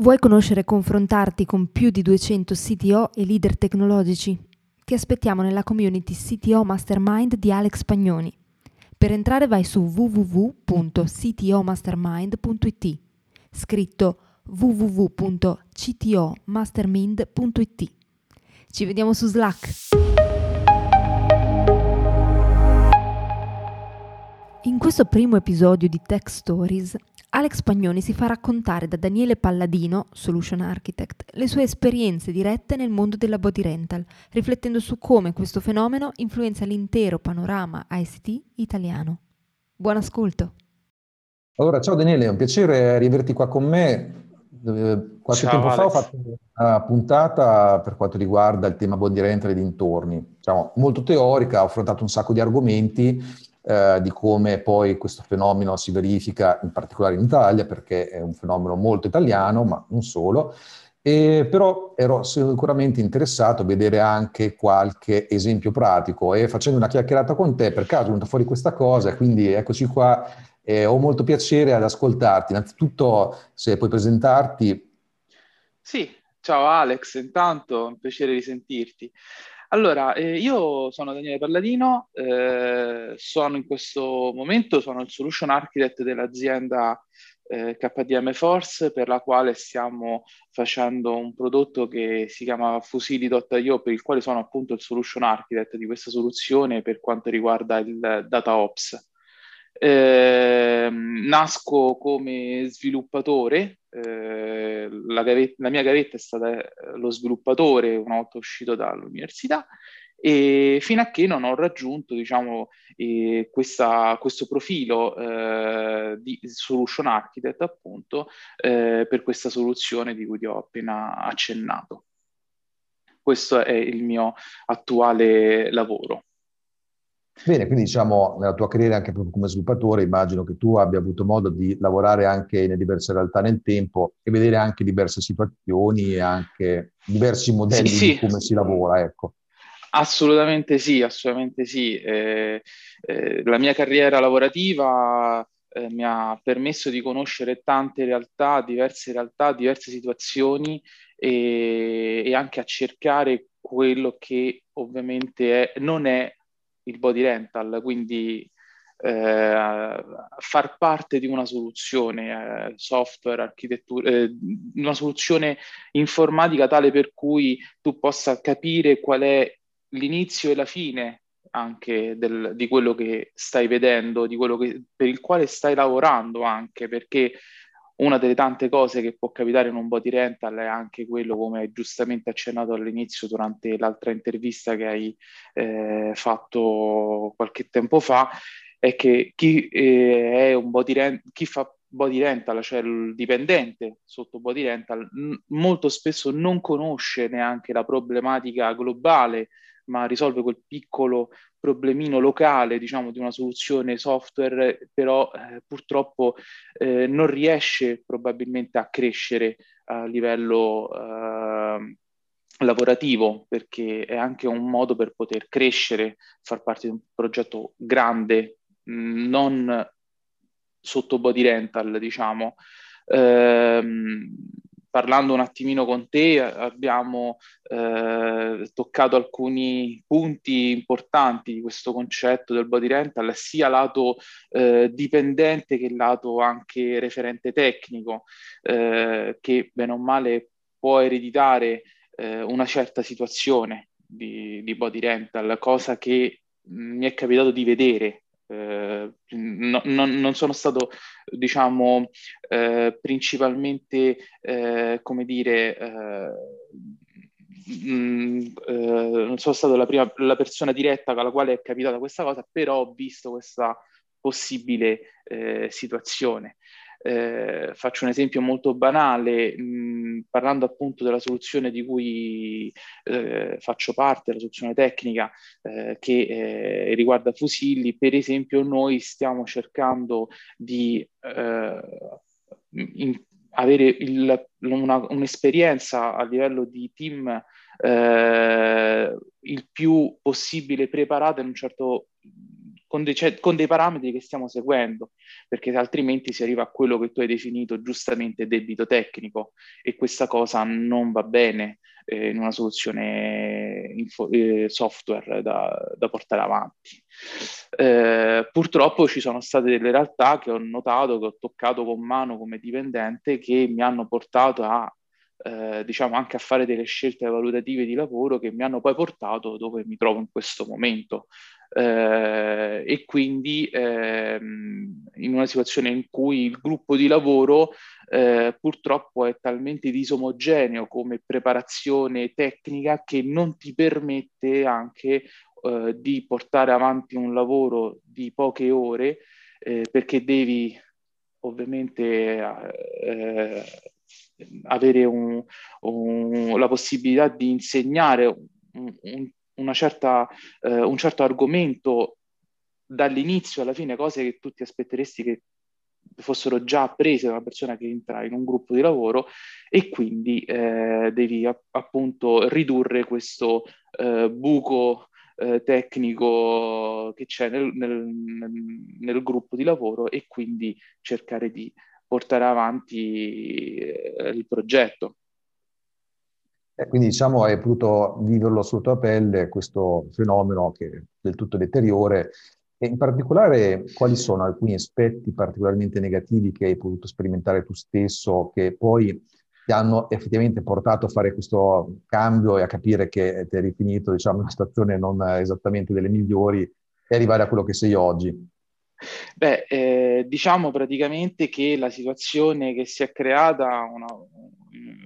Vuoi conoscere e confrontarti con più di 200 CTO e leader tecnologici? Ti aspettiamo nella community CTO Mastermind di Alex Pagnoni. Per entrare vai su www.ctomastermind.it, scritto www.ctomastermind.it. Ci vediamo su Slack. In questo primo episodio di Tech Stories, Alex Pagnoni si fa raccontare da Daniele Palladino, Solution Architect, le sue esperienze dirette nel mondo della body rental, riflettendo su come questo fenomeno influenza l'intero panorama ICT italiano. Buon ascolto! Allora, ciao Daniele, è un piacere riaverti qua con me. Qualche ciao, tempo Alex. fa ho fatto una puntata per quanto riguarda il tema body rental e dintorni, diciamo, molto teorica, ho affrontato un sacco di argomenti eh, di come poi questo fenomeno si verifica in particolare in Italia, perché è un fenomeno molto italiano, ma non solo. E però ero sicuramente interessato a vedere anche qualche esempio pratico e facendo una chiacchierata con te per caso è venuta fuori questa cosa, quindi eccoci qua, eh, ho molto piacere ad ascoltarti. Innanzitutto se puoi presentarti. Sì, ciao Alex, intanto è un piacere di sentirti. Allora, eh, io sono Daniele Palladino, eh, sono in questo momento sono il solution architect dell'azienda eh, KDM Force per la quale stiamo facendo un prodotto che si chiama Fusili.io per il quale sono appunto il solution architect di questa soluzione per quanto riguarda il data ops. Eh, nasco come sviluppatore, eh, la, gavetta, la, mia gavetta è stata eh, lo sviluppatore una volta uscito dall'università e fino a che non ho raggiunto diciamo, eh, questa, questo profilo eh, di solution architect appunto eh, per questa soluzione di cui ti ho appena accennato. Questo è il mio attuale lavoro. Bene, quindi diciamo nella tua carriera anche proprio come sviluppatore immagino che tu abbia avuto modo di lavorare anche in diverse realtà nel tempo e vedere anche diverse situazioni e anche diversi modelli sì, sì. di come si lavora, ecco. Assolutamente sì, assolutamente sì. Eh, eh, la mia carriera lavorativa eh, mi ha permesso di conoscere tante realtà, diverse realtà, diverse situazioni e, e anche a cercare quello che ovviamente è, non è il body rental, quindi eh, far parte di una soluzione eh, software, architettura, eh, una soluzione informatica tale per cui tu possa capire qual è l'inizio e la fine anche del, di quello che stai vedendo, di quello che, per il quale stai lavorando anche, perché una delle tante cose che può capitare in un body rental è anche quello, come hai giustamente accennato all'inizio durante l'altra intervista che hai eh, fatto qualche tempo fa, è che chi, eh, è un body rent- chi fa body rental, cioè il dipendente sotto body rental, n- molto spesso non conosce neanche la problematica globale ma risolve quel piccolo problemino locale, diciamo, di una soluzione software, però eh, purtroppo eh, non riesce probabilmente a crescere a livello eh, lavorativo, perché è anche un modo per poter crescere, far parte di un progetto grande, mh, non sotto body rental, diciamo. Ehm, parlando un attimino con te abbiamo eh, toccato alcuni punti importanti di questo concetto del body rental, sia lato eh, dipendente che lato anche referente tecnico, eh, che bene o male può ereditare eh, una certa situazione di, di body rental, cosa che mi è capitato di vedere eh, no, non, non, sono stato, diciamo, eh, principalmente, eh, come dire, eh, mh, mm, eh, non sono stato la prima la persona diretta con la quale è capitata questa cosa, però ho visto questa possibile situazione. Eh, faccio un esempio molto banale, mh, parlando appunto della soluzione di cui eh, faccio parte, la soluzione tecnica eh, che eh, riguarda Fusilli, per esempio noi stiamo cercando di eh, in, avere il, una, un'esperienza a livello di team eh, il più possibile preparata in un certo con, dei, cioè, con, dei, parametri che stiamo seguendo, perché altrimenti si arriva a quello che tu hai definito giustamente debito tecnico e questa cosa non va bene eh, in una soluzione info, eh, software da, da, portare avanti. Eh, purtroppo ci sono state delle realtà che ho notato, che ho toccato con mano come dipendente, che mi hanno portato a eh, diciamo anche a fare delle scelte valutative di lavoro che mi hanno poi portato dove mi trovo in questo momento. Eh, e quindi ehm, in una situazione in cui il gruppo di lavoro eh, purtroppo è talmente disomogeneo come preparazione tecnica che non ti permette anche eh, di portare avanti un lavoro di poche ore eh, perché devi ovviamente eh, avere un, un, la possibilità di insegnare un, una certa, eh, un certo argomento dall'inizio alla fine, cose che tu ti aspetteresti che fossero già apprese da una persona che entra in un gruppo di lavoro e quindi eh, devi a- appunto ridurre questo eh, buco eh, tecnico che c'è nel, nel, nel, gruppo di lavoro e quindi cercare di portare avanti eh, il progetto. Eh, quindi diciamo hai potuto viverlo sulla tua pelle questo fenomeno che è del tutto deteriore e in particolare quali sono alcuni aspetti particolarmente negativi che hai potuto sperimentare tu stesso che poi ti hanno effettivamente portato a fare questo cambio e a capire che ti eri finito diciamo, una stazione non esattamente delle migliori e arrivare a quello che sei oggi? Beh, eh, diciamo praticamente che la situazione che si è creata una,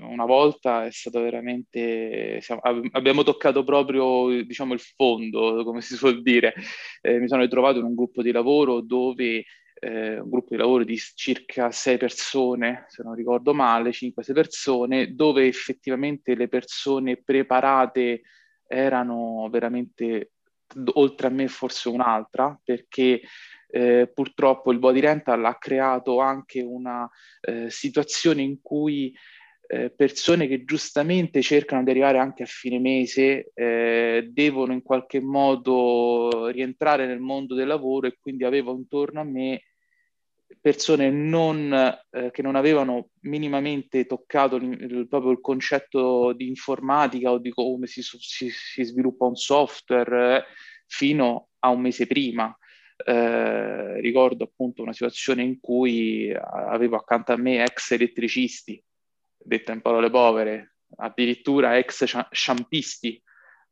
una volta è stata veramente, siamo, abbiamo toccato proprio diciamo, il fondo, come si suol dire. Eh, mi sono ritrovato in un gruppo di lavoro dove eh, un gruppo di lavoro di circa sei persone, se non ricordo male, 5-6 persone, dove effettivamente le persone preparate erano veramente oltre a me forse un'altra, perché eh, purtroppo il body rental ha creato anche una eh, situazione in cui eh, persone che giustamente cercano di arrivare anche a fine mese eh, devono in qualche modo rientrare nel mondo del lavoro e quindi avevo intorno a me persone non, eh, che non avevano minimamente toccato il, proprio il concetto di informatica o di come si, si, si sviluppa un software eh, fino a un mese prima. Eh, ricordo appunto una situazione in cui avevo accanto a me ex elettricisti, detta in parole povere, addirittura ex sciampisti.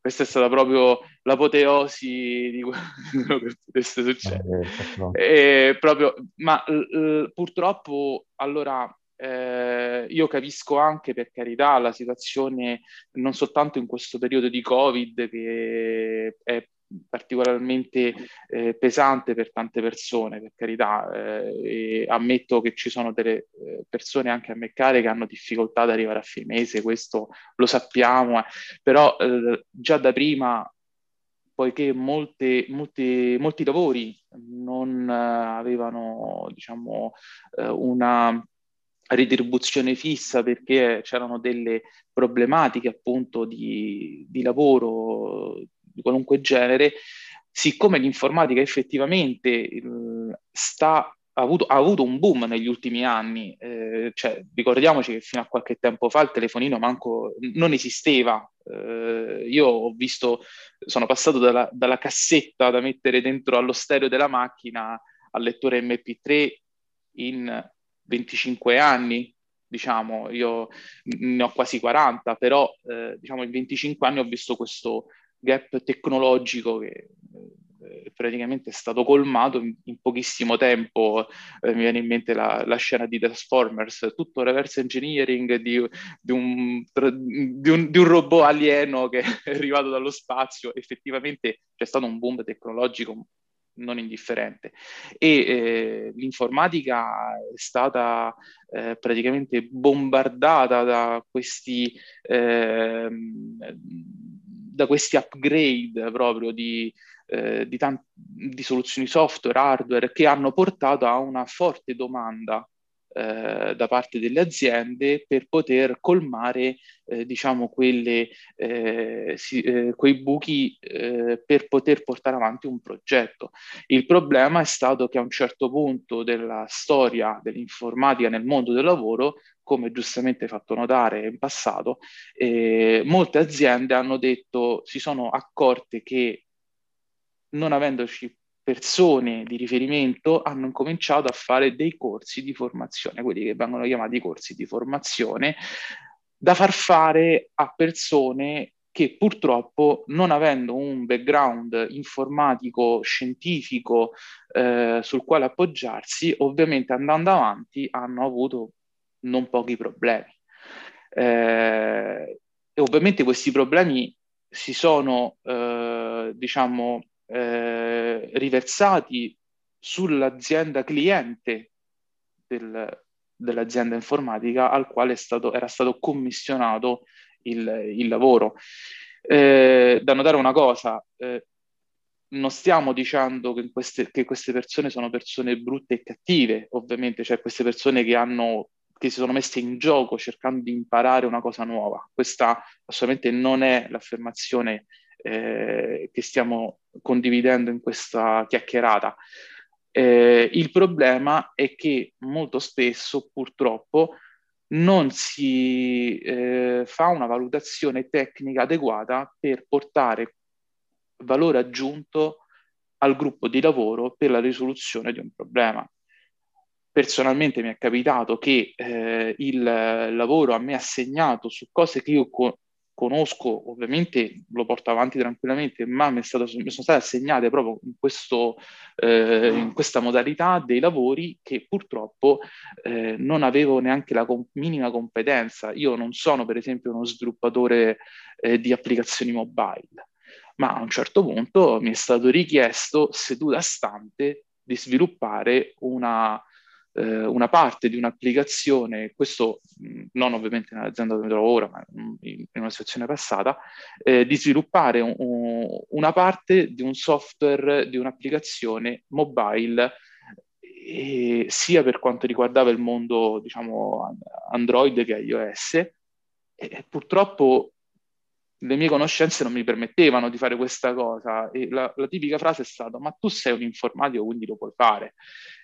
Questa è stata proprio l'apoteosi di quello che potesse succedere. Eh, proprio, ma l- purtroppo allora eh, io capisco anche per carità la situazione non soltanto in questo periodo di Covid che è particolarmente eh, pesante per tante persone, per carità. Eh, ammetto che ci sono delle eh, persone anche a me care che hanno difficoltà ad arrivare a fine mese, questo lo sappiamo, eh. però eh, già da prima, poiché molte, molte, molti lavori non avevano diciamo, una retribuzione fissa perché c'erano delle problematiche appunto di, di lavoro di qualunque genere, siccome l'informatica effettivamente sta ha avuto, ha avuto, un boom negli ultimi anni, eh, cioè, ricordiamoci che fino a qualche tempo fa il telefonino manco non esisteva. Eh, io ho visto, sono passato dalla, dalla, cassetta da mettere dentro allo stereo della macchina al lettore MP3 in 25 anni, diciamo, io ne ho quasi 40, però eh, diciamo in 25 anni ho visto questo, gap tecnologico che eh, praticamente è stato colmato in, in pochissimo tempo. Eh, mi viene in mente la, la, scena di Transformers, tutto reverse engineering di, di, un, di, un, di, un, robot alieno che è arrivato dallo spazio. Effettivamente c'è stato un boom tecnologico non indifferente e eh, l'informatica è stata eh, praticamente bombardata da questi eh, da questi upgrade proprio di, eh, di, tanti, di, soluzioni software, hardware, che hanno portato a una forte domanda eh, da parte delle aziende per poter colmare eh, diciamo quelle, eh, si, eh, quei buchi eh, per poter portare avanti un progetto. Il problema è stato che a un certo punto della storia dell'informatica nel mondo del lavoro come giustamente fatto notare in passato, eh, molte aziende hanno detto, si sono accorte che non avendoci persone di riferimento hanno incominciato a fare dei corsi di formazione, quelli che vengono chiamati corsi di formazione, da far fare a persone che purtroppo non avendo un background informatico scientifico eh, sul quale appoggiarsi, ovviamente andando avanti hanno avuto non pochi problemi. Eh, e ovviamente questi problemi si sono, eh, diciamo, eh, riversati sull'azienda cliente del, dell'azienda informatica al quale stato, era stato commissionato il, il lavoro. Eh, da notare una cosa, eh, non stiamo dicendo che queste, che queste, persone sono persone brutte e cattive, ovviamente, cioè queste persone che, hanno, che si sono messe in gioco cercando di imparare una cosa nuova. Questa assolutamente non è l'affermazione eh, che stiamo condividendo in questa chiacchierata. Eh, il problema è che molto spesso, purtroppo, non si eh, fa una valutazione tecnica adeguata per portare valore aggiunto al gruppo di lavoro per la risoluzione di un problema. Personalmente mi è capitato che eh, il lavoro a me assegnato su cose che io co- conosco, ovviamente lo porto avanti tranquillamente, ma mi, stato, mi sono state assegnate proprio in, questo, eh, in, questa modalità dei lavori che purtroppo eh, non avevo neanche la com- minima competenza. Io non sono, per esempio, uno sviluppatore eh, di applicazioni mobile, ma a un certo punto mi è stato richiesto, seduta stante, di sviluppare una eh, una parte di un'applicazione, questo non ovviamente nell'azienda dove mi trovo ora, ma in, in una situazione passata, eh, di sviluppare un, un, una parte di un software, di un'applicazione mobile eh, sia per quanto riguardava il mondo, diciamo, Android che iOS. E purtroppo le mie conoscenze non mi permettevano di fare questa cosa. E la, la tipica frase è stata ma tu sei un informatico quindi lo puoi fare.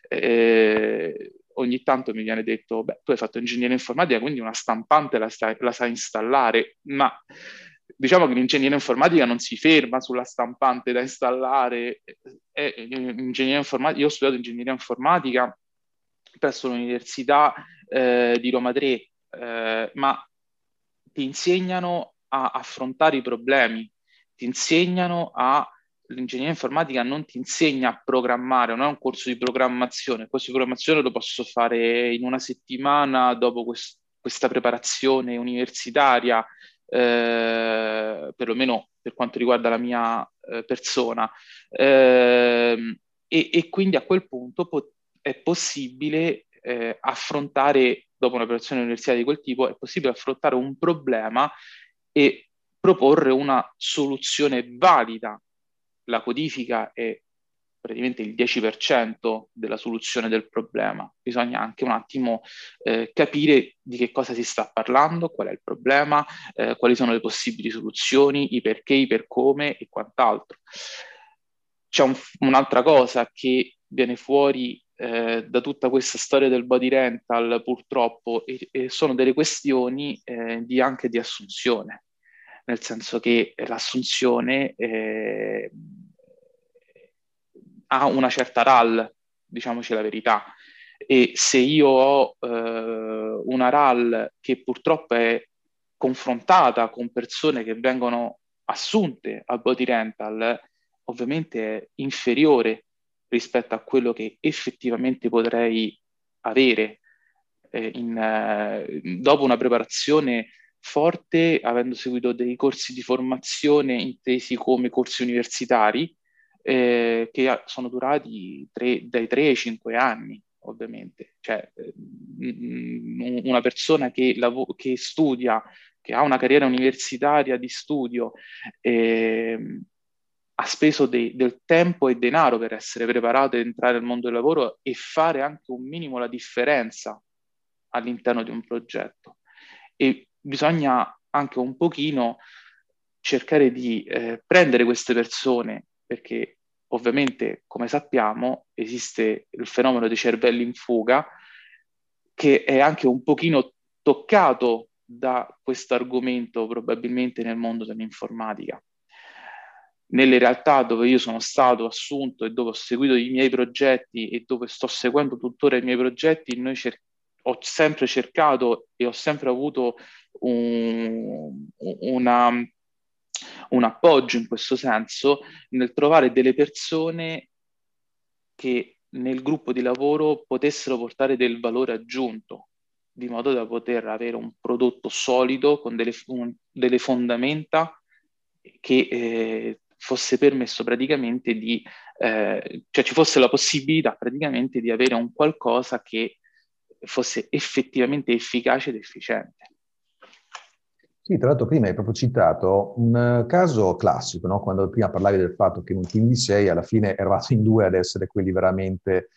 E ogni tanto mi viene detto, beh, tu hai fatto ingegneria informatica, quindi una stampante la, stai, la sai installare, ma diciamo che l'ingegneria informatica non si ferma sulla stampante da installare. È, informatica, io ho studiato ingegneria informatica presso l'Università eh, di Roma 3, eh, ma ti insegnano a affrontare i problemi, ti insegnano a l'ingegneria informatica non ti insegna a programmare, non è un corso di programmazione, il corso di programmazione lo posso fare in una settimana dopo quest- questa preparazione universitaria, eh, perlomeno per quanto riguarda la mia eh, persona. Eh, e, e, quindi a quel punto po- è possibile eh, affrontare, dopo una preparazione universitaria di quel tipo, è possibile affrontare un problema e proporre una soluzione valida la codifica è praticamente il 10% della soluzione del problema. Bisogna anche un attimo eh, capire di che cosa si sta parlando, qual è il problema, eh, quali sono le possibili soluzioni, i perché, i per come e quant'altro. C'è un, un'altra cosa che viene fuori eh, da tutta questa storia del body rental purtroppo e, e sono delle questioni eh, di, anche di assunzione nel senso che l'assunzione eh, ha una certa RAL, diciamoci la verità, e se io ho eh, una RAL che purtroppo è confrontata con persone che vengono assunte al body rental, ovviamente è inferiore rispetto a quello che effettivamente potrei avere eh, in, eh, dopo una preparazione forte, avendo seguito dei corsi di formazione intesi come corsi universitari, eh, che sono durati tre, dai 3 ai 5 anni, ovviamente. Cioè, mh, una persona che, lav- che, studia, che ha una carriera universitaria di studio, eh, ha speso de- del tempo e denaro per essere preparato ad entrare nel mondo del lavoro e fare anche un minimo la differenza all'interno di un progetto. E bisogna anche un pochino cercare di eh, prendere queste persone, perché ovviamente, come sappiamo, esiste il fenomeno dei cervelli in fuga, che è anche un pochino toccato da questo argomento probabilmente nel mondo dell'informatica. Nelle realtà dove io sono stato assunto e dove ho seguito i miei progetti e dove sto seguendo tuttora i miei progetti, noi cer- ho sempre cercato e ho sempre avuto un, una, un appoggio in questo senso nel trovare delle persone che nel gruppo di lavoro potessero portare del valore aggiunto, di modo da poter avere un prodotto solido con delle, un, delle fondamenta che eh, fosse permesso praticamente di, eh, cioè ci fosse la possibilità praticamente di avere un qualcosa che fosse effettivamente efficace ed efficiente. Sì, tra l'altro prima hai proprio citato un caso classico, no? quando prima parlavi del fatto che in un team di sei alla fine eravate in due ad essere quelli veramente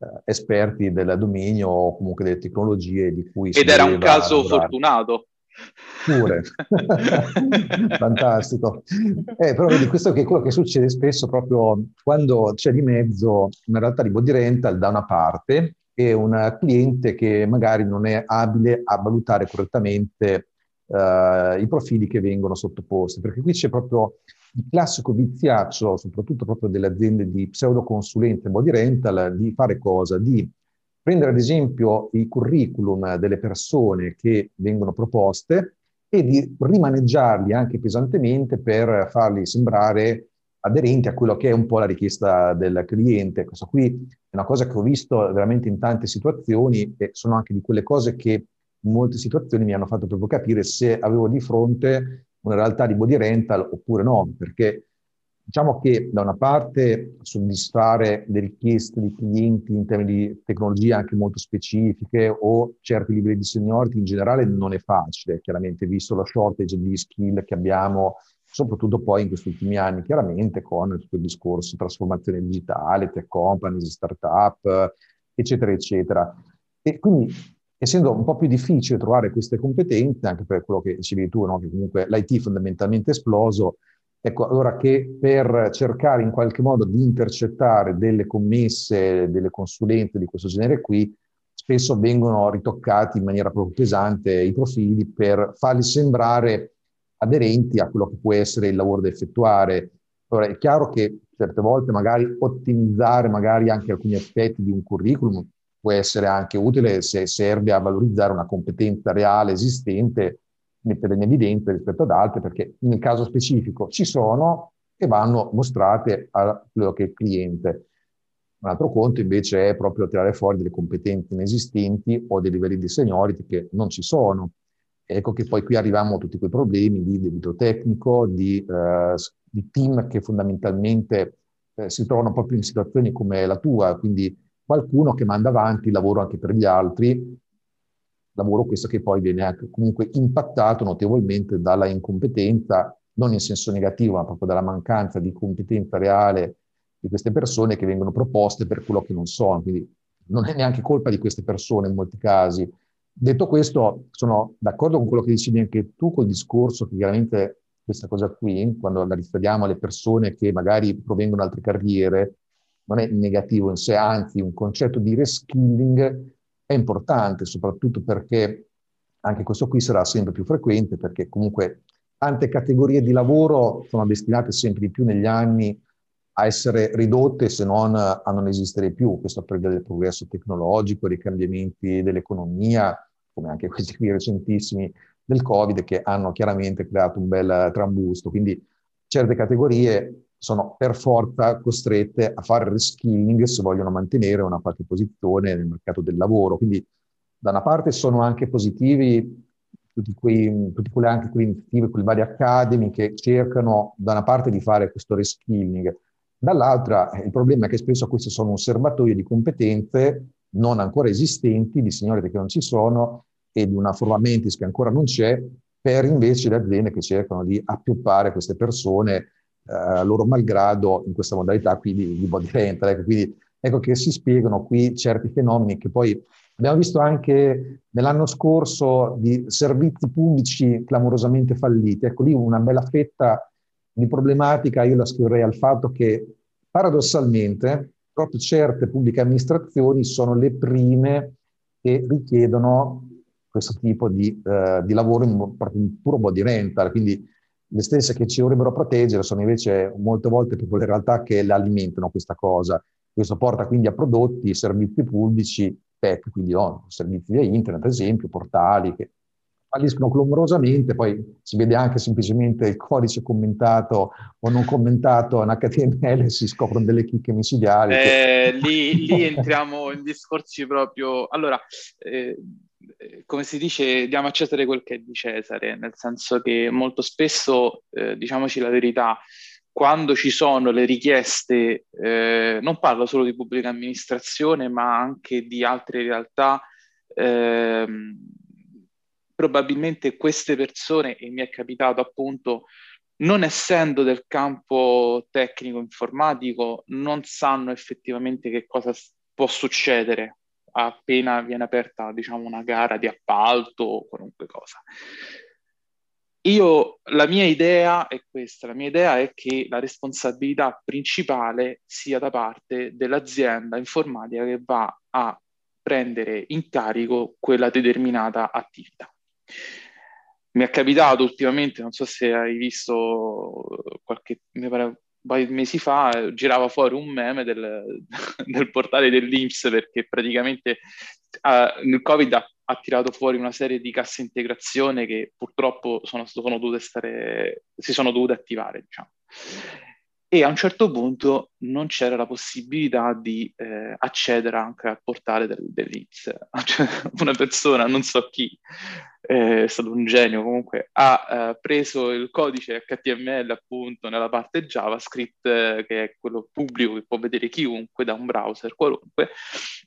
eh, esperti del dominio o comunque delle tecnologie di cui si Ed era un caso lavorare. fortunato. Pure, fantastico. Eh, però vedi, questo è quello che succede spesso proprio quando c'è di mezzo una realtà di body rental da una parte e un cliente che magari non è abile a valutare correttamente uh, i profili che vengono sottoposti, perché qui c'è proprio il classico viziaccio, soprattutto proprio delle aziende di pseudoconsulente body rental, di fare cosa? Di prendere ad esempio i curriculum delle persone che vengono proposte e di rimaneggiarli anche pesantemente per farli sembrare aderenti a quello che è un po' la richiesta del cliente. Questo qui è una cosa che ho visto veramente in tante situazioni e sono anche di quelle cose che in molte situazioni mi hanno fatto proprio capire se avevo di fronte una realtà di body rental oppure no, perché diciamo che da una parte soddisfare le richieste dei clienti in termini di tecnologie anche molto specifiche o certi livelli di seniority in generale non è facile, chiaramente visto la shortage di skill che abbiamo, soprattutto poi in questi ultimi anni, chiaramente con tutto il discorso trasformazione digitale, tech companies, startup, eccetera, eccetera. E quindi essendo un po' più difficile trovare queste competenze, anche per quello che dicevi tu, no? che comunque l'IT fondamentalmente è esploso, ecco, allora che per cercare in qualche modo di intercettare delle commesse, delle consulenze di questo genere qui, spesso vengono ritoccati in maniera proprio pesante i profili per farli sembrare aderenti a quello che può essere il lavoro da effettuare. Allora, è chiaro che certe volte magari ottimizzare magari anche alcuni aspetti di un curriculum può essere anche utile se serve a valorizzare una competenza reale esistente, mettere in evidenza rispetto ad altre, perché nel caso specifico ci sono e vanno mostrate a quello che è il cliente. Un altro conto invece è proprio tirare fuori delle competenze inesistenti o dei livelli di seniority che non ci sono. Ecco che poi qui arriviamo a tutti quei problemi di debito tecnico, di, eh, di team che fondamentalmente eh, si trovano proprio in situazioni come la tua, quindi qualcuno che manda avanti il lavoro anche per gli altri, lavoro questo che poi viene anche comunque impattato notevolmente dalla incompetenza, non in senso negativo, ma proprio dalla mancanza di competenza reale di queste persone che vengono proposte per quello che non sono. Quindi non è neanche colpa di queste persone in molti casi. Detto questo, sono d'accordo con quello che dicevi anche tu col discorso che chiaramente questa cosa qui, quando la riferiamo alle persone che magari provengono da altre carriere, non è negativo in sé, anzi un concetto di reskilling è importante, soprattutto perché anche questo qui sarà sempre più frequente, perché comunque tante categorie di lavoro sono destinate sempre di più negli anni a essere ridotte se non a non esistere più. Questo per via del progresso tecnologico, dei cambiamenti dell'economia, come anche questi qui recentissimi del Covid, che hanno chiaramente creato un bel trambusto. Quindi certe categorie sono per forza costrette a fare reskilling se vogliono mantenere una qualche posizione nel mercato del lavoro. Quindi da una parte sono anche positivi tutti quei, tutti quelle, anche quelle iniziative, quelle varie academy che cercano da una parte di fare questo reskilling, dall'altra il problema è che spesso queste sono un serbatoio di competenze non ancora esistenti, di signori che non ci sono e di una forma mentis che ancora non c'è, per invece le aziende che cercano di appioppare queste persone eh, loro malgrado in questa modalità qui di, di body rental. Ecco, quindi ecco che si spiegano qui certi fenomeni che poi Abbiamo visto anche nell'anno scorso di servizi pubblici clamorosamente falliti. Ecco lì una bella fetta di problematica, io la scriverei al fatto che paradossalmente proprio certe pubbliche amministrazioni sono le prime che richiedono questo tipo di, eh, di lavoro in, in puro body rental, quindi le stesse che ci dovrebbero proteggere sono invece molte volte proprio le realtà che le alimentano questa cosa. Questo porta quindi a prodotti, servizi pubblici, tech, quindi no, servizi via internet, ad esempio, portali che falliscono clamorosamente, poi si vede anche semplicemente il codice commentato o non commentato in HTML e si scoprono delle chicche micidiali. Eh, lì, lì, entriamo in discorsi proprio... Allora, eh, come si dice, diamo a Cesare quel che è di Cesare, nel senso che molto spesso, eh, diciamoci la verità, quando ci sono le richieste, eh, non parlo solo di pubblica amministrazione, ma anche di altre realtà, ehm, probabilmente queste persone, e mi è capitato appunto, non essendo del campo tecnico informatico, non sanno effettivamente che cosa può succedere appena viene aperta, diciamo, una gara di appalto o qualunque cosa. Io, la mia idea è questa, la mia idea è che la responsabilità principale sia da parte dell'azienda informatica che va a prendere in carico quella determinata attività. Mi è capitato ultimamente, non so se hai visto qualche, mi pare mesi fa, girava fuori un meme del, del portale dell'Inps perché praticamente uh, il Covid ha, ha, tirato fuori una serie di casse integrazione che purtroppo sono, sono dovute stare, si sono dovute attivare. Diciamo e a un certo punto non c'era la possibilità di eh, accedere anche al portale del, dell'Ips. Cioè, una persona, non so chi, eh, è stato un genio comunque, ha eh, preso il codice HTML appunto nella parte JavaScript, eh, che è quello pubblico che può vedere chiunque da un browser qualunque,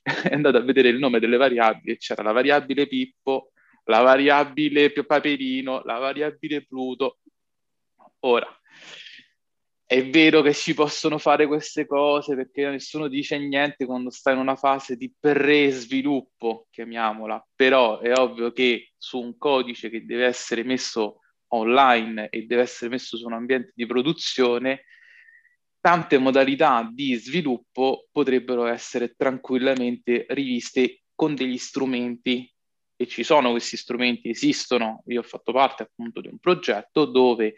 è andato a vedere il nome delle variabili, c'era la variabile Pippo, la variabile Paperino, la variabile Pluto. Ora, è vero che ci possono fare queste cose perché nessuno dice niente quando sta in una fase di pre-sviluppo, chiamiamola, però è ovvio che su un codice che deve essere messo online e deve essere messo su un ambiente di produzione, tante modalità di sviluppo potrebbero essere tranquillamente riviste con degli strumenti. E ci sono questi strumenti, esistono, io ho fatto parte appunto di un progetto dove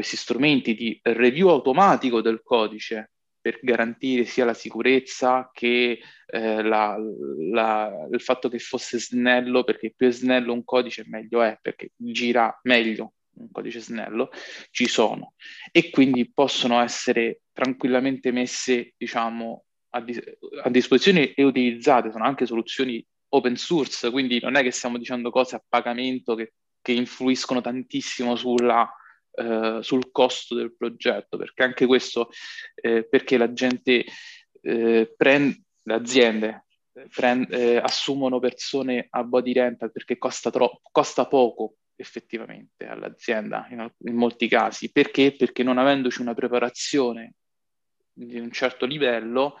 questi strumenti di review automatico del codice per garantire sia la sicurezza che eh, la, la, il fatto che fosse snello, perché più è snello un codice meglio è, perché gira meglio un codice snello, ci sono. E quindi possono essere tranquillamente messe, diciamo, a, dis- a disposizione e utilizzate, sono anche soluzioni open source, quindi non è che stiamo dicendo cose a pagamento che, che influiscono tantissimo sulla eh, sul costo del progetto, perché anche questo, eh, perché la gente eh, prende, le aziende prend, eh, assumono persone a body rental perché costa, troppo, costa poco effettivamente all'azienda in, in molti casi. Perché? Perché non avendoci una preparazione di un certo livello,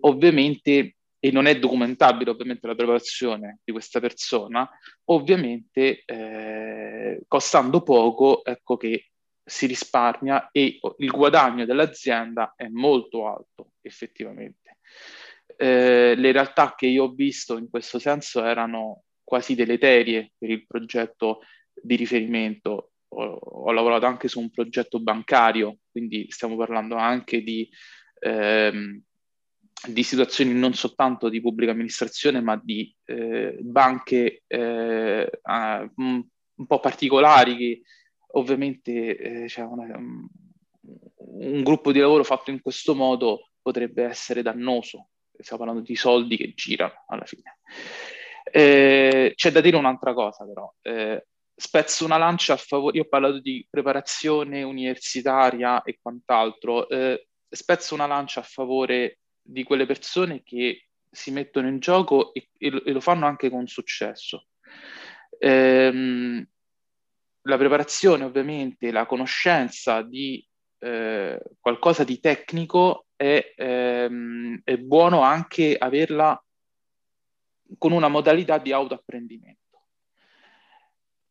ovviamente e non è documentabile ovviamente la preparazione di questa persona, ovviamente eh, costando poco, ecco che si risparmia e il guadagno dell'azienda è molto alto effettivamente. Eh, le realtà che io ho visto in questo senso erano quasi deleterie per il progetto di riferimento. Ho, ho lavorato anche su un progetto bancario, quindi stiamo parlando anche di ehm, di situazioni non soltanto di pubblica amministrazione, ma di eh, banche eh, un, po' particolari che ovviamente eh, cioè una, un, gruppo di lavoro fatto in questo modo potrebbe essere dannoso. Stiamo parlando di soldi che girano alla fine. Eh, c'è da dire un'altra cosa però. Eh, spezzo una lancia a favore, io ho parlato di preparazione universitaria e quant'altro, eh, spezzo una lancia a favore di quelle persone che si mettono in gioco e, e, lo, fanno anche con successo. Ehm, la preparazione, ovviamente, la conoscenza di eh, qualcosa di tecnico è, ehm, è, buono anche averla con una modalità di autoapprendimento.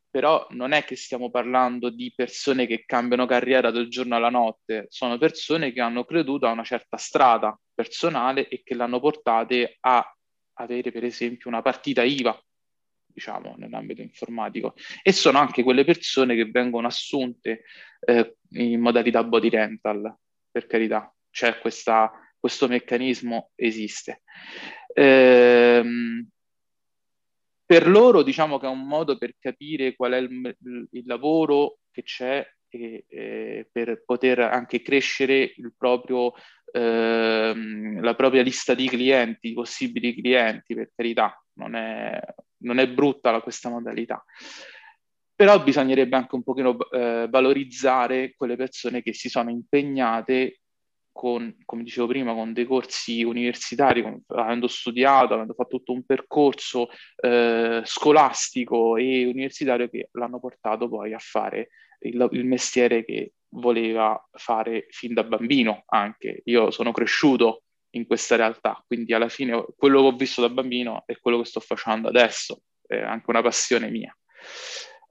Però non è che stiamo parlando di persone che cambiano carriera dal giorno alla notte, sono persone che hanno creduto a una certa strada personale e che l'hanno portate a avere per esempio una partita IVA, diciamo, nell'ambito informatico. E sono anche quelle persone che vengono assunte eh, in modalità body rental, per carità, c'è questa, questo meccanismo, esiste. Ehm, per loro diciamo che è un modo per capire qual è il, il lavoro che c'è e, e per poter anche crescere il proprio, ehm, la propria lista di clienti, possibili clienti, per carità, non è, non è brutta la, questa modalità. Però bisognerebbe anche un pochino eh, valorizzare quelle persone che si sono impegnate con, come dicevo prima, con dei corsi universitari, con, avendo studiato, avendo fatto tutto un percorso eh, scolastico e universitario che l'hanno portato poi a fare il, il, mestiere che voleva fare fin da bambino anche. Io sono cresciuto in questa realtà, quindi alla fine quello che ho visto da bambino è quello che sto facendo adesso, è anche una passione mia.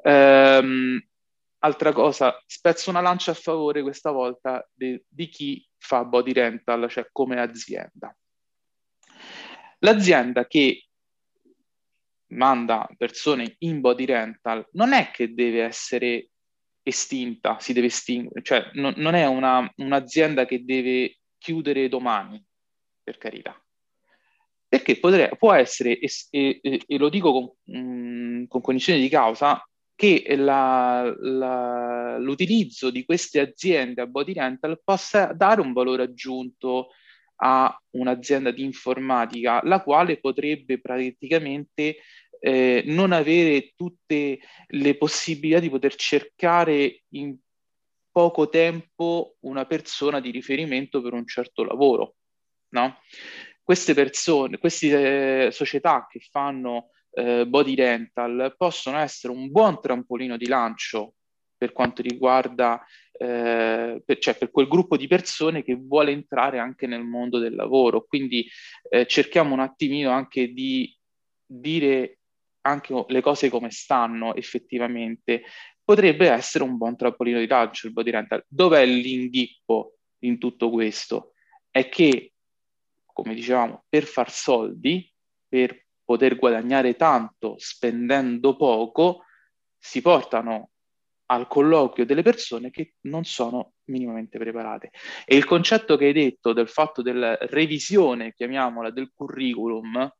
Ehm, altra cosa, spezzo una lancia a favore questa volta di, di chi fa body rental, cioè come azienda. L'azienda che manda persone in body rental non è che deve essere estinta, si deve estinguere, cioè no, non è una, un'azienda che deve chiudere domani, per carità. Perché potre, può essere, e, e, e, lo dico con, mh, mm, con cognizione di causa, che la, la, l'utilizzo di queste aziende a body rental possa dare un valore aggiunto a un'azienda di informatica, la quale potrebbe praticamente eh, non avere tutte le possibilità di poter cercare in poco tempo una persona di riferimento per un certo lavoro. No? Queste persone, queste eh, società che fanno eh, body rental possono essere un buon trampolino di lancio per quanto riguarda, eh, per, cioè per quel gruppo di persone che vuole entrare anche nel mondo del lavoro. Quindi eh, cerchiamo un attimino anche di dire anche le cose come stanno effettivamente. Potrebbe essere un buon trampolino di lancio il body rental. Dov'è l'inghippo in tutto questo? È che, come dicevamo, per far soldi, per poter guadagnare tanto spendendo poco, si portano al colloquio delle persone che non sono minimamente preparate. E il concetto che hai detto del fatto della revisione, chiamiamola, del curriculum,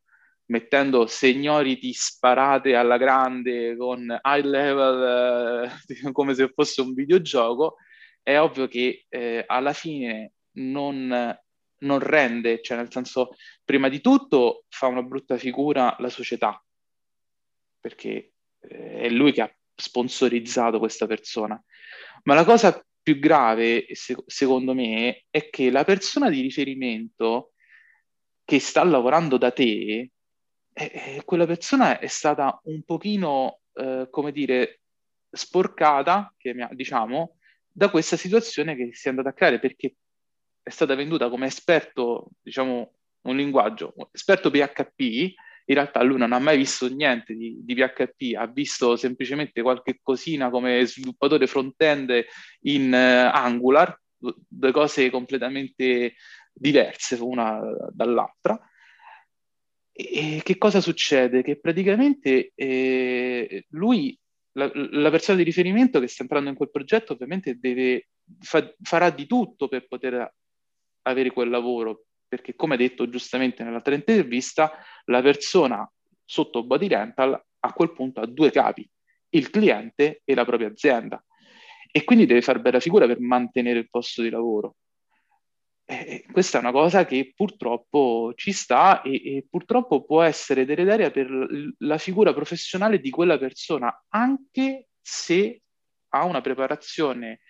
mettendo seniority sparate alla grande con high level eh, come se fosse un videogioco, è ovvio che eh, alla fine non non rende, cioè nel senso, prima di tutto fa una brutta figura la società, perché eh, è lui che ha sponsorizzato questa persona. Ma la cosa più grave, se- secondo me, è che la persona di riferimento che sta lavorando da te, eh, eh, quella persona è stata un pochino, eh, come dire, sporcata, diciamo, da questa situazione che si è andata a creare, perché è stata venduta come esperto, diciamo, un linguaggio, esperto PHP, in realtà lui non ha mai visto niente di, di PHP, ha visto semplicemente qualche cosina come sviluppatore front-end in uh, Angular, due cose completamente diverse una dall'altra. E che cosa succede? Che praticamente eh, lui, la, la, persona di riferimento che sta entrando in quel progetto, ovviamente deve, fa, farà di tutto per poter avere quel lavoro, perché come detto giustamente nell'altra intervista, la persona sotto body rental a quel punto ha due capi, il cliente e la propria azienda. E quindi deve fare bella figura per mantenere il posto di lavoro. E questa è una cosa che purtroppo ci sta e, e purtroppo può essere deleteria per la figura professionale di quella persona, anche se ha una preparazione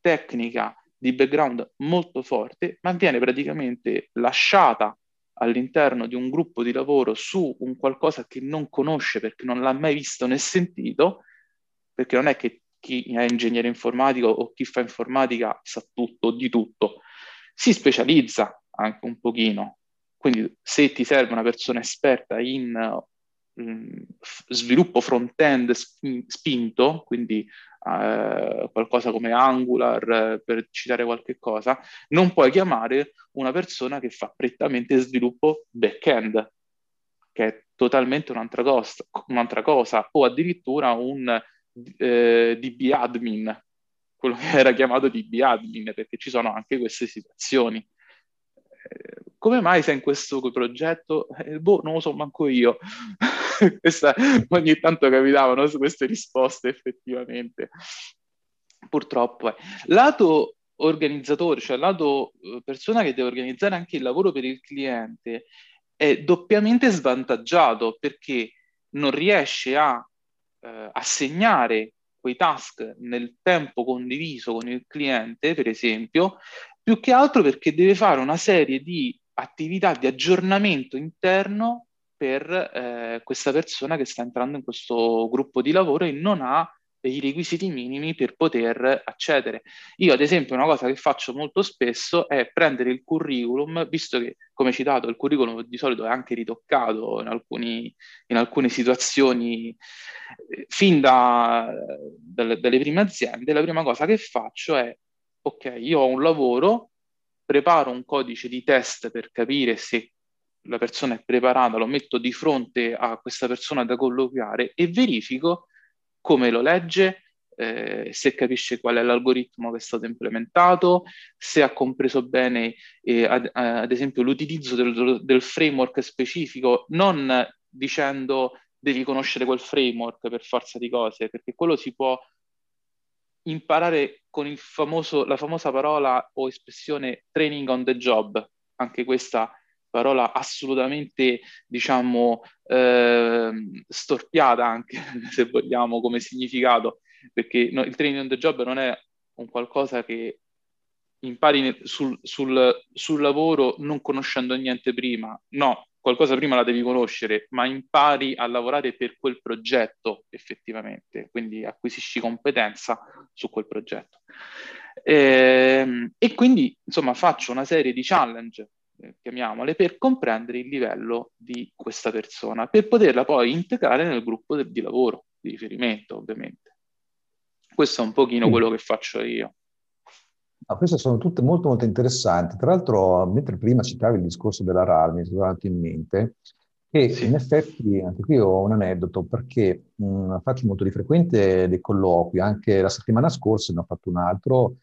tecnica di background molto forte, ma viene praticamente lasciata all'interno di un gruppo di lavoro su un qualcosa che non conosce perché non l'ha mai visto né sentito, perché non è che chi è ingegnere informatico o chi fa informatica sa tutto di tutto, si specializza anche un pochino, quindi se ti serve una persona esperta in sviluppo front-end spinto, quindi eh, qualcosa come Angular, per citare qualche cosa, non puoi chiamare una persona che fa prettamente sviluppo back-end, che è totalmente un'altra cosa, un'altra cosa o addirittura un eh, DB admin, quello che era chiamato DB admin, perché ci sono anche queste situazioni. Eh, come mai sei in questo progetto? Eh, boh, non lo so manco io. Questa, ogni tanto capitavano queste risposte effettivamente. Purtroppo. Eh. Lato organizzatore, cioè lato eh, persona che deve organizzare anche il lavoro per il cliente, è doppiamente svantaggiato perché non riesce a eh, assegnare quei task nel tempo condiviso con il cliente, per esempio, più che altro perché deve fare una serie di attività di aggiornamento interno per eh, questa persona che sta entrando in questo gruppo di lavoro e non ha i requisiti minimi per poter accedere. Io, ad esempio, una cosa che faccio molto spesso è prendere il curriculum, visto che, come citato, il curriculum di solito è anche ritoccato in, alcuni, in alcune situazioni, eh, fin da, dalle, dalle prime aziende, la prima cosa che faccio è, ok, io ho un lavoro, preparo un codice di test per capire se la persona è preparata, lo metto di fronte a questa persona da colloquiare e verifico come lo legge, eh, se capisce qual è l'algoritmo che è stato implementato, se ha compreso bene, eh, ad, ad, esempio, l'utilizzo del, del, framework specifico, non dicendo devi conoscere quel framework per forza di cose, perché quello si può imparare con famoso, la famosa parola o espressione training on the job, anche questa parola assolutamente, diciamo, eh, storpiata anche, se vogliamo, come significato, perché no, il training on the job non è un qualcosa che impari sul, sul, sul lavoro non conoscendo niente prima, no, qualcosa prima la devi conoscere, ma impari a lavorare per quel progetto effettivamente, quindi acquisisci competenza su quel progetto. E, ehm, e quindi, insomma, faccio una serie di challenge chiamiamole, per comprendere il livello di questa persona, per poterla poi integrare nel gruppo de- di lavoro, di riferimento ovviamente. Questo è un pochino quello che faccio io. No, queste sono tutte molto molto interessanti. Tra l'altro, mentre prima citavi il discorso della RAL, mi è venuto in mente che sì. in effetti anche qui ho un aneddoto perché mh, faccio molto di frequente dei colloqui, anche la settimana scorsa ne ho fatto un altro,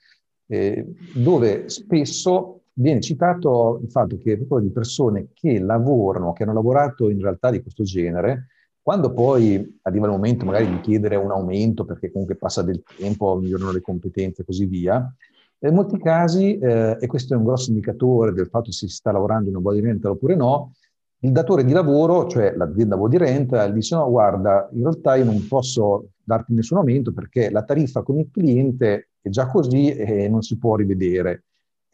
eh, dove spesso viene citato il fatto che proprio di persone che lavorano, che hanno lavorato in realtà di questo genere, quando poi arriva il momento magari di chiedere un aumento perché comunque passa del tempo, migliorano le competenze e così via, in molti casi, eh, e questo è un grosso indicatore del fatto se si sta lavorando in un body rental oppure no, il datore di lavoro, cioè l'azienda body rental, dice no, guarda, in realtà io non posso darti nessun aumento perché la tariffa con il cliente è già così e non si può rivedere.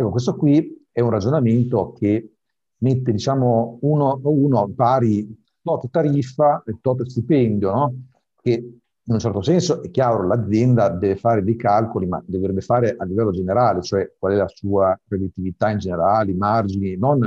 Ecco, questo qui è un ragionamento che mette, diciamo, uno, uno pari tot tariffa e tot stipendio, no? che in un certo senso è chiaro, l'azienda deve fare dei calcoli, ma dovrebbe fare a livello generale, cioè qual è la sua redditività in generale, i margini, non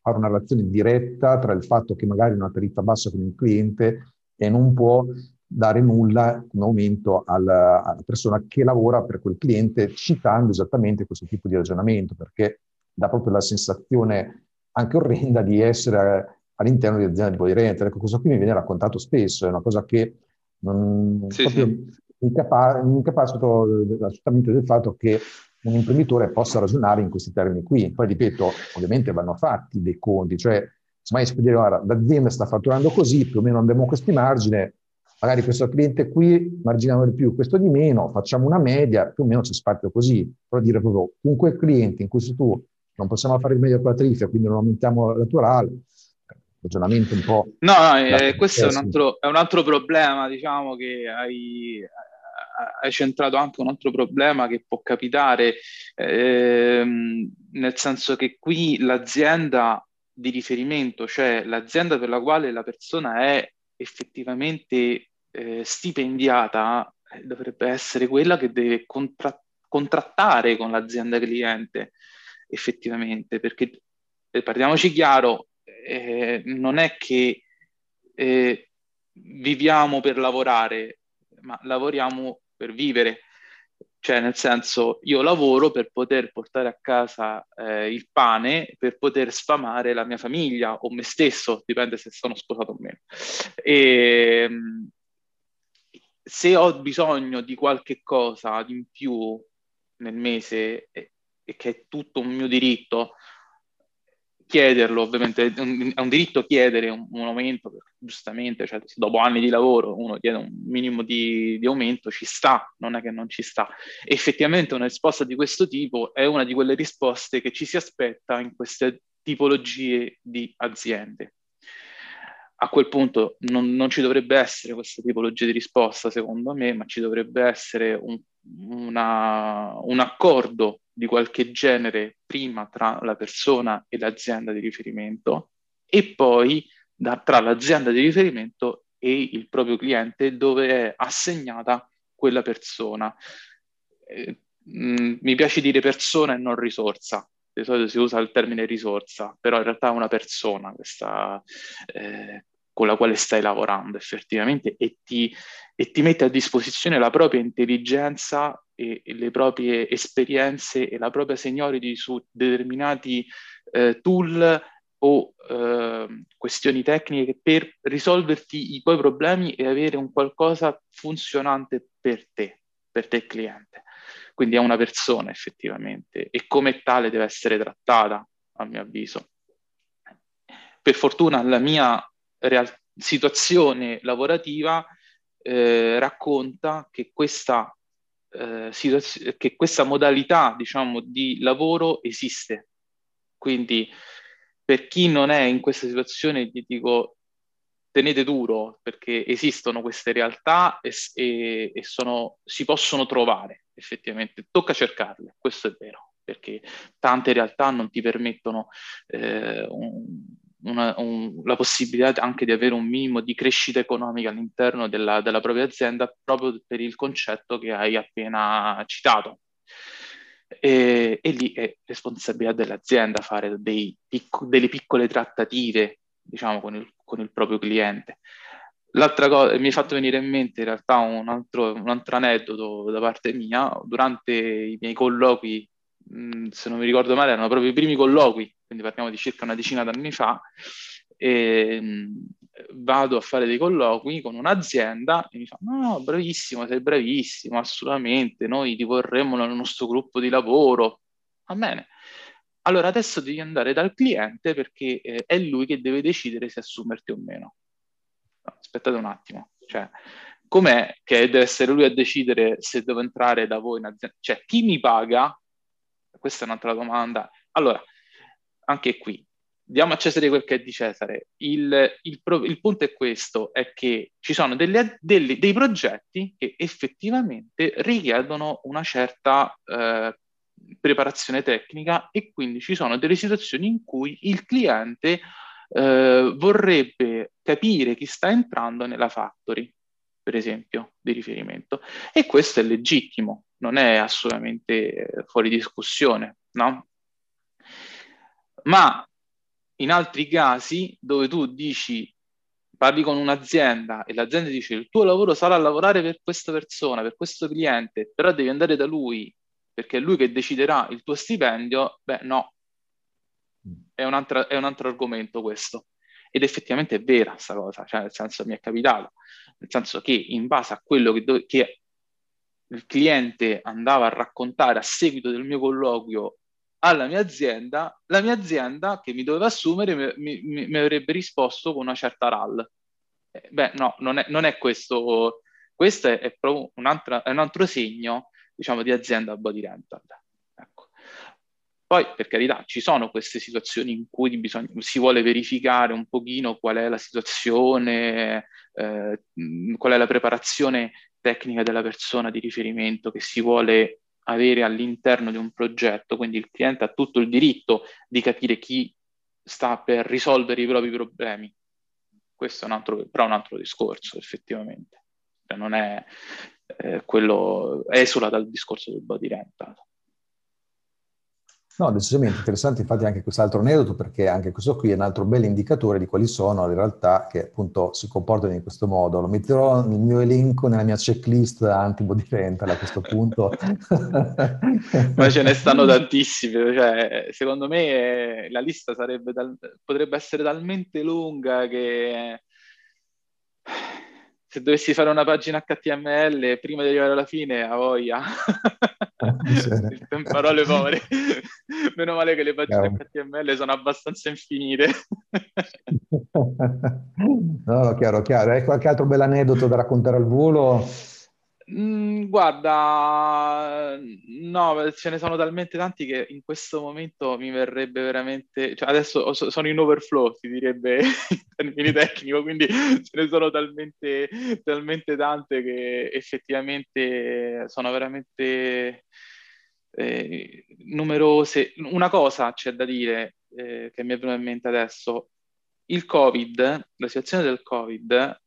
fare una relazione diretta tra il fatto che magari una tariffa bassa con il cliente e non può dare nulla come aumento alla, alla, persona che lavora per quel cliente, citando esattamente questo tipo di ragionamento, perché dà proprio la sensazione anche orrenda di essere all'interno di azienda di body rental. Ecco, questo qui mi viene raccontato spesso, è una cosa che non sì, sì. Incapa- incapacito assolutamente del fatto che un imprenditore possa ragionare in questi termini qui. Poi ripeto, ovviamente vanno fatti dei conti, cioè se mai si può dire guarda, l'azienda sta fatturando così, più o meno abbiamo questi margini, magari questo cliente qui marginiamo di più, questo di meno, facciamo una media, più o meno c'è spazio così, però dire proprio con quel cliente in cui tu non possiamo fare il meglio con la tariffa, quindi non aumentiamo la naturale, ragionamento un po'... No, no eh, questo è un, altro, è un, altro, problema, diciamo, che hai, hai, centrato anche un altro problema che può capitare, ehm, nel senso che qui l'azienda di riferimento, cioè l'azienda per la quale la persona è effettivamente eh, stipendiata eh, dovrebbe essere quella che deve contra- contrattare con l'azienda cliente effettivamente, perché eh, parliamoci chiaro, eh, non è che eh, viviamo per lavorare, ma lavoriamo per vivere. Cioè, nel senso, io lavoro per poter portare a casa eh, il pane, per poter sfamare la mia famiglia o me stesso, dipende se sono sposato o meno. E, ehm, se ho bisogno di qualche cosa in più nel mese e, e che è tutto un mio diritto, chiederlo, ovviamente è un, è un diritto chiedere un, un aumento, giustamente, cioè, dopo anni di lavoro uno chiede un minimo di, di, aumento, ci sta, non è che non ci sta. Effettivamente una risposta di questo tipo è una di quelle risposte che ci si aspetta in queste tipologie di aziende. A quel punto non, non ci dovrebbe essere questa tipologia di risposta, secondo me, ma ci dovrebbe essere un, una, un accordo di qualche genere prima tra la persona e l'azienda di riferimento e poi da, tra l'azienda di riferimento e il proprio cliente dove è assegnata quella persona. Eh, mm, mi piace dire persona e non risorsa. Di solito si usa il termine risorsa, però in realtà è una persona questa, eh, con la quale stai lavorando effettivamente e ti, e ti mette a disposizione la propria intelligenza e, e le proprie esperienze e la propria seniority su determinati eh, tool o eh, questioni tecniche per risolverti i tuoi problemi e avere un qualcosa funzionante per te, per te cliente. Quindi è una persona effettivamente e come tale deve essere trattata, a mio avviso. Per fortuna la mia real- situazione lavorativa eh, racconta che questa, eh, situazio- che questa modalità diciamo, di lavoro esiste. Quindi per chi non è in questa situazione, gli dico tenete duro perché esistono queste realtà e, e, e sono, si possono trovare effettivamente, tocca cercarle, questo è vero, perché tante realtà non ti permettono eh, un, una, un, la possibilità anche di avere un minimo di crescita economica all'interno della, della propria azienda proprio per il concetto che hai appena citato. E, e, lì è responsabilità dell'azienda fare picco, delle piccole trattative, diciamo, con il, con il, proprio cliente. L'altra cosa, mi è fatto venire in mente in realtà un altro, un altro aneddoto da parte mia, durante i miei colloqui, mh, se non mi ricordo male, erano proprio i primi colloqui quindi parliamo di circa una decina d'anni fa, e, mh, vado a fare dei colloqui con un'azienda e mi fa no, bravissimo, sei bravissimo, assolutamente, noi ti vorremmo nel nostro gruppo di lavoro. Va bene. Allora adesso devi andare dal cliente perché eh, è lui che deve decidere se assumerti o meno. No, aspettate un attimo, cioè, com'è che deve essere lui a decidere se devo entrare da voi in azienda? Cioè, chi mi paga? Questa è un'altra domanda. Allora, anche qui, diamo a Cesare quel che è di Cesare. Il, il, il punto è questo, è che ci sono delle, delle, dei progetti che effettivamente richiedono una certa eh, preparazione tecnica e quindi ci sono delle situazioni in cui il cliente eh, vorrebbe capire chi sta entrando nella factory, per esempio, di riferimento. E questo è legittimo, non è assolutamente fuori discussione, no? ma in altri casi dove tu dici parli con un'azienda e l'azienda dice il tuo lavoro sarà lavorare per questa persona, per questo cliente, però devi andare da lui perché è lui che deciderà il tuo stipendio, beh no, è un, altro, è un altro argomento questo. Ed effettivamente è vera questa cosa, cioè nel senso mi è capitato, nel senso che in base a quello che, do- che il cliente andava a raccontare a seguito del mio colloquio alla mia azienda, la mia azienda che mi doveva assumere mi, mi, mi avrebbe risposto con una certa RAL. Eh, beh, no, non è, non è, questo. Questo è, è proprio un altro, è un altro segno, diciamo, di azienda body rental. Ecco. Poi, per carità, ci sono queste situazioni in cui bisogna, si vuole verificare un pochino qual è la situazione, eh, qual è la preparazione tecnica della persona di riferimento che si vuole avere all'interno di un progetto, quindi il cliente ha tutto il diritto di capire chi sta per risolvere i propri problemi. Questo è un altro, però un altro discorso, effettivamente. Cioè non è eh, quello, esula dal discorso del body rental. No, decisamente interessante infatti anche quest'altro aneddoto perché anche questo qui è un altro bel indicatore di quali sono le realtà che appunto si comportano in questo modo. Lo metterò nel mio elenco, nella mia checklist anti-body rental a questo punto. Ma ce ne stanno tantissime, cioè, secondo me la lista sarebbe dal, potrebbe essere talmente lunga che se dovessi fare una pagina HTML prima di arrivare alla fine, a voglia. in parole povere. Meno male che le pagine chiaro. HTML sono abbastanza infinite. no, chiaro, chiaro. Hai qualche altro bel aneddoto da raccontare al volo? Mm, guarda, no, ce ne sono talmente tanti che in questo momento mi verrebbe veramente, cioè adesso sono in overflow, si direbbe in termini tecnici, quindi ce ne sono talmente, talmente tante che effettivamente sono veramente eh, numerose. Una cosa c'è da dire eh, che mi è venuta in mente adesso, il Covid, la situazione del Covid,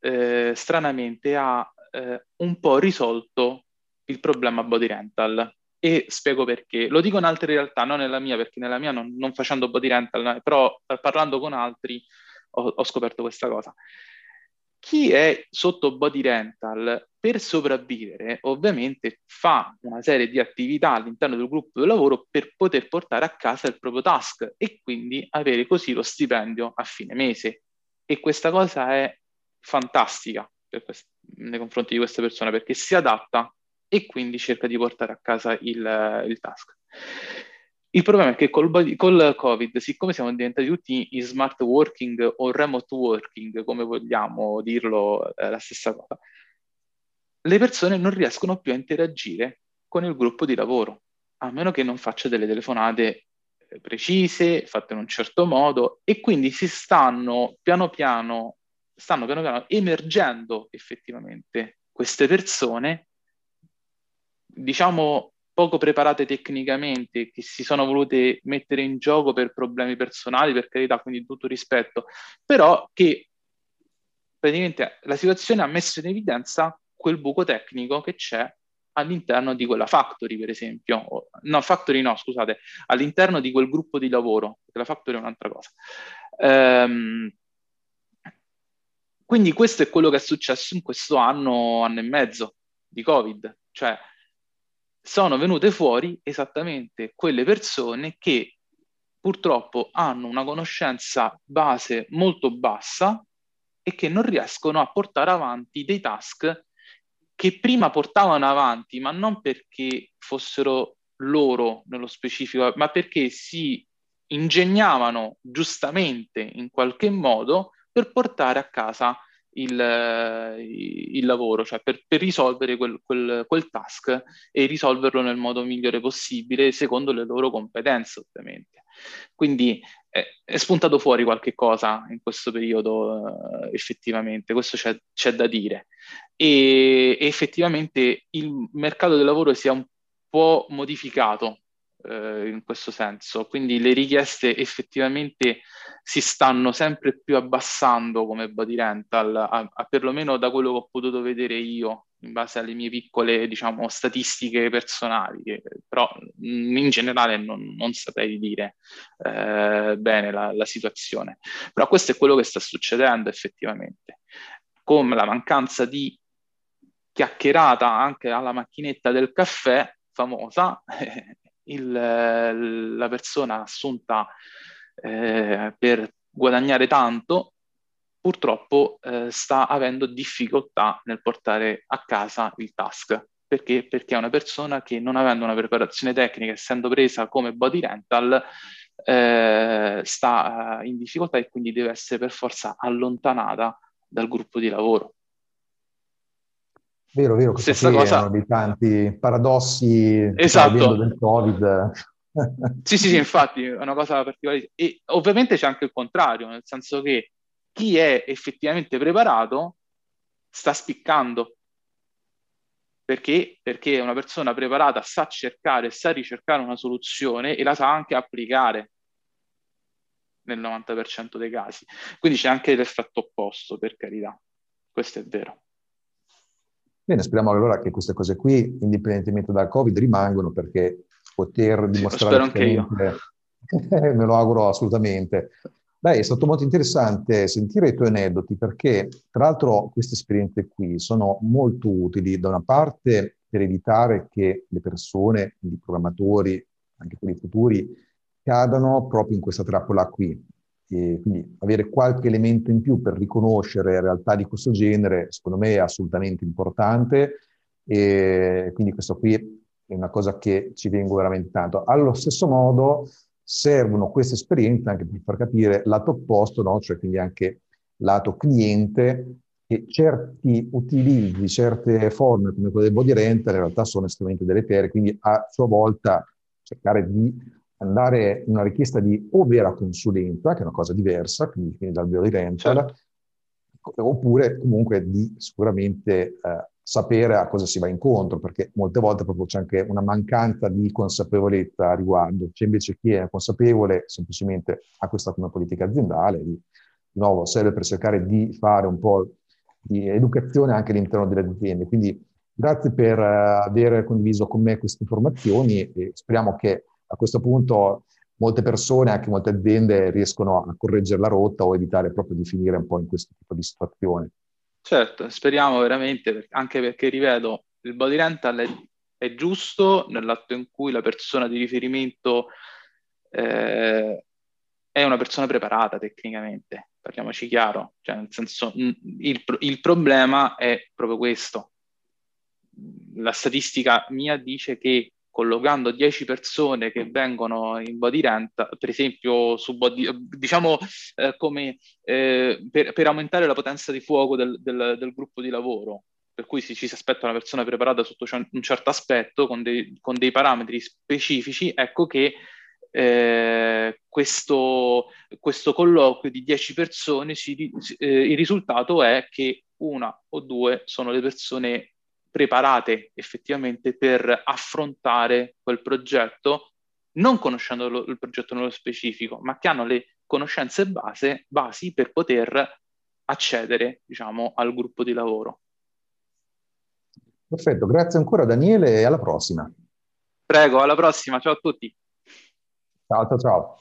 eh, stranamente ha eh, un po' risolto il problema body rental. E spiego perché. Lo dico in altre realtà, non nella mia, perché nella mia non, non facendo body rental, però parlando con altri ho, ho scoperto questa cosa. Chi è sotto body rental per sopravvivere ovviamente fa una serie di attività all'interno del gruppo di lavoro per poter portare a casa il proprio task e quindi avere così lo stipendio a fine mese. E questa cosa è fantastica quest- nei confronti di queste persone perché si adatta e quindi cerca di portare a casa il, il task. Il problema è che col, col, Covid, siccome siamo diventati tutti in smart working o remote working, come vogliamo dirlo, è la stessa cosa, le persone non riescono più a interagire con il gruppo di lavoro, a meno che non faccia delle telefonate eh, precise, fatte in un certo modo, e quindi si stanno piano piano stanno piano piano emergendo effettivamente queste persone, diciamo poco preparate tecnicamente, che si sono volute mettere in gioco per problemi personali, per carità, quindi tutto rispetto, però che praticamente la situazione ha messo in evidenza quel buco tecnico che c'è all'interno di quella factory, per esempio. No, factory no, scusate, all'interno di quel gruppo di lavoro, perché la factory è un'altra cosa. Ehm, quindi questo è quello che è successo in questo anno, anno e mezzo di Covid, cioè sono venute fuori esattamente quelle persone che purtroppo hanno una conoscenza base molto bassa e che non riescono a portare avanti dei task che prima portavano avanti, ma non perché fossero loro nello specifico, ma perché si ingegnavano giustamente in qualche modo per portare a casa il, il lavoro, cioè per, per risolvere quel, quel, quel, task e risolverlo nel modo migliore possibile secondo le loro competenze, ovviamente. Quindi è, è spuntato fuori qualche cosa in questo periodo, eh, effettivamente, questo c'è, c'è da dire. E, e effettivamente il mercato del lavoro si è un po' modificato eh, in questo senso. Quindi le richieste effettivamente si stanno sempre più abbassando come body rental, a, a perlomeno da quello che ho potuto vedere io in base alle mie piccole diciamo, statistiche personali, che, però mm, in generale non, non saprei dire eh, bene la, la situazione. Però questo è quello che sta succedendo effettivamente, con la mancanza di chiacchierata anche alla macchinetta del caffè famosa, il, la persona assunta eh, per guadagnare tanto purtroppo eh, sta avendo difficoltà nel portare a casa il task. Perché? Perché è una persona che non avendo una preparazione tecnica, essendo presa come body rental, eh, sta in difficoltà e quindi deve essere per forza allontanata dal gruppo di lavoro. Vero, vero, Stessa cosa... di tanti paradossi esatto. del Covid. sì, sì, sì, infatti è una cosa particolare. E ovviamente c'è anche il contrario, nel senso che chi è effettivamente preparato sta spiccando. Perché? Perché una persona preparata sa cercare, sa ricercare una soluzione e la sa anche applicare nel 90% dei casi. Quindi c'è anche l'effetto opposto, per carità. Questo è vero. Bene, speriamo allora che queste cose qui, indipendentemente dal Covid, rimangono perché poter dimostrare... Sì, spero anche io. me lo auguro assolutamente. Beh, è stato molto interessante sentire i tuoi aneddoti perché, tra l'altro, queste esperienze qui sono molto utili da una parte per evitare che le persone, i programmatori, anche quelli futuri, cadano proprio in questa trappola qui. E quindi avere qualche elemento in più per riconoscere realtà di questo genere, secondo me è assolutamente importante e quindi questo qui è una cosa che ci tengo veramente tanto. Allo stesso modo servono queste esperienze anche per far capire lato opposto, no? cioè quindi anche lato cliente, che certi utilizzi, certe forme come quelle del body rental in realtà sono estremamente deleterie, quindi a sua volta cercare di andare in una richiesta di o vera consulenza, che è una cosa diversa, quindi, quindi dal body rental, certo. oppure comunque di sicuramente eh, sapere a cosa si va incontro, perché molte volte proprio c'è anche una mancanza di consapevolezza a riguardo. C'è invece chi è consapevole semplicemente ha questa come politica aziendale, di, di nuovo serve per cercare di fare un po' di educazione anche all'interno delle aziende. Quindi grazie per uh, aver condiviso con me queste informazioni e speriamo che a questo punto molte persone, anche molte aziende, riescono a correggere la rotta o evitare proprio di finire un po' in questo tipo di situazione. Certo, speriamo veramente, anche perché, rivedo, il body rental è, è giusto nell'atto in cui la persona di riferimento eh, è una persona preparata tecnicamente, parliamoci chiaro, cioè nel senso il, il problema è proprio questo. La statistica mia dice che collocando 10 persone che vengono in body rent, per esempio su body, diciamo eh, come eh, per, per, aumentare la potenza di fuoco del, del, del gruppo di lavoro, per cui si, ci si aspetta una persona preparata sotto un certo aspetto, con dei, con dei parametri specifici, ecco che eh, questo, questo, colloquio di 10 persone, si, eh, il risultato è che una o due sono le persone preparate effettivamente per affrontare quel progetto, non conoscendo lo, il progetto nello specifico, ma che hanno le conoscenze base, basi per poter accedere, diciamo, al gruppo di lavoro. Perfetto, grazie ancora Daniele e alla prossima. Prego, alla prossima, ciao a tutti. Ciao, ciao, ciao.